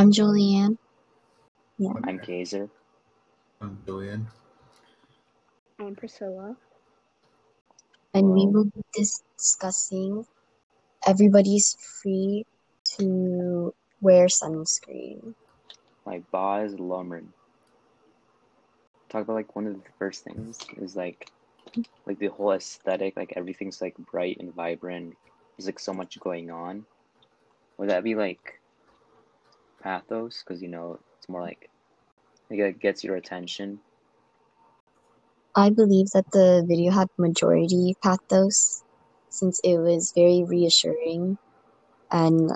I'm Julianne. Yeah. I'm Kaiser. I'm Julian. I'm Priscilla. And we will be discussing everybody's free to wear sunscreen. Like Baz Luhrmann. Talk about like one of the first things is like like the whole aesthetic, like everything's like bright and vibrant. There's like so much going on. Would that be like pathos? Because you know it's more like like it gets your attention. I believe that the video had majority pathos since it was very reassuring and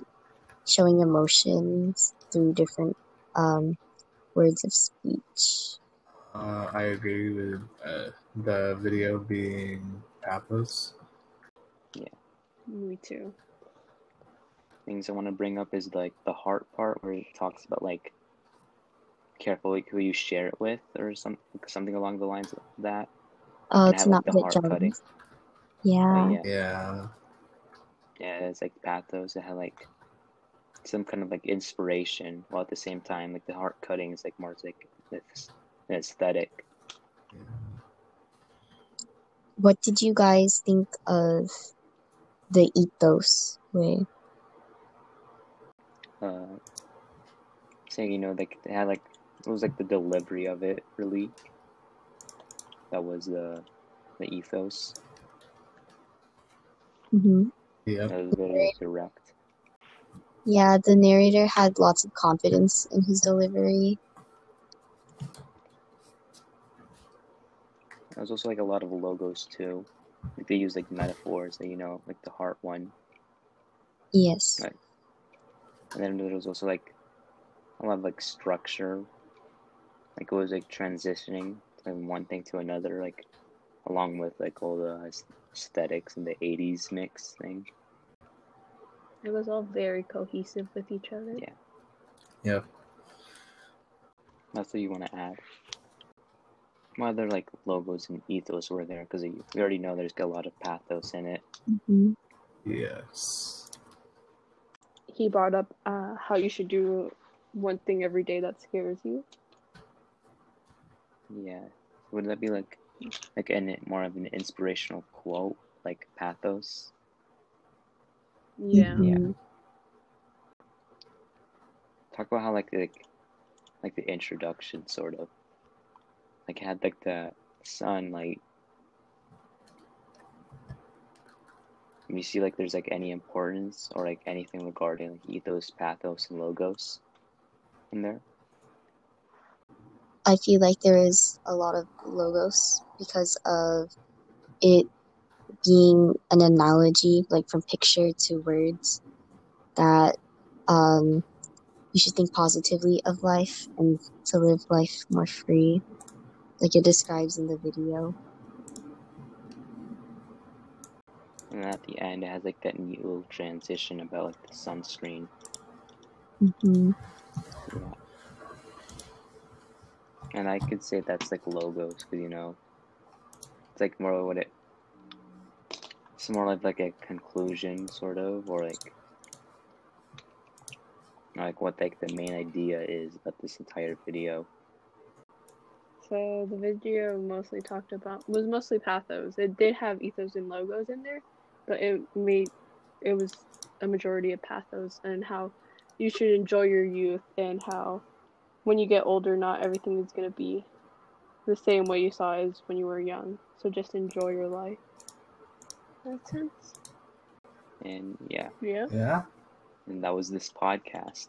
showing emotions through different um, words of speech. Uh, I agree with uh, the video being pathos. Yeah. Me too. Things I want to bring up is like the heart part where it talks about like careful like who you share it with or some something along the lines of that. Oh, And to have, not like, the get heart cutting. Yeah. Yeah. Yeah. Yeah, it's like pathos. It had like some kind of like inspiration, while at the same time, like the heart cutting is like more like it's an aesthetic. What did you guys think of the ethos way? Uh, saying you know like they had like it was like the delivery of it really. That was the the ethos. hmm Yep. That was very direct. Yeah, the narrator had lots of confidence in his delivery. There was also like a lot of logos too. Like they use like metaphors, that you know, like the heart one. Yes. Right. And then there was also like a lot of like structure. Like it was like transitioning from one thing to another, like along with like all the aesthetics and the 80s mix thing. It was all very cohesive with each other. Yeah. Yep. That's what you want to add. What other like logos and ethos were there? Because we already know there's a lot of pathos in it. hmm Yes. He brought up uh, how you should do one thing every day that scares you. Yeah. Would that be like like an more of an inspirational quote, like pathos? Yeah. Yeah. Talk about how like the like, like the introduction sort of like had like the sunlight you see like there's like any importance or like anything regarding like ethos pathos and logos in there I feel like there is a lot of logos because of it being an analogy, like from picture to words, that um, you should think positively of life and to live life more free, like it describes in the video. And at the end it has like that neat little transition about like the sunscreen. Hmm yeah. And i could say that's like logos because you know it's like more of what it it's more like like a conclusion sort of or like like what like the main idea is about this entire video. So the video mostly talked about was mostly pathos. It did have ethos and logos in there, but it made it was a majority of pathos and how you should enjoy your youth and how when you get older not everything is gonna be the same way you saw as when you were young. So just enjoy your life. Makes sense? and yeah Yeah. Yeah. and that was this podcast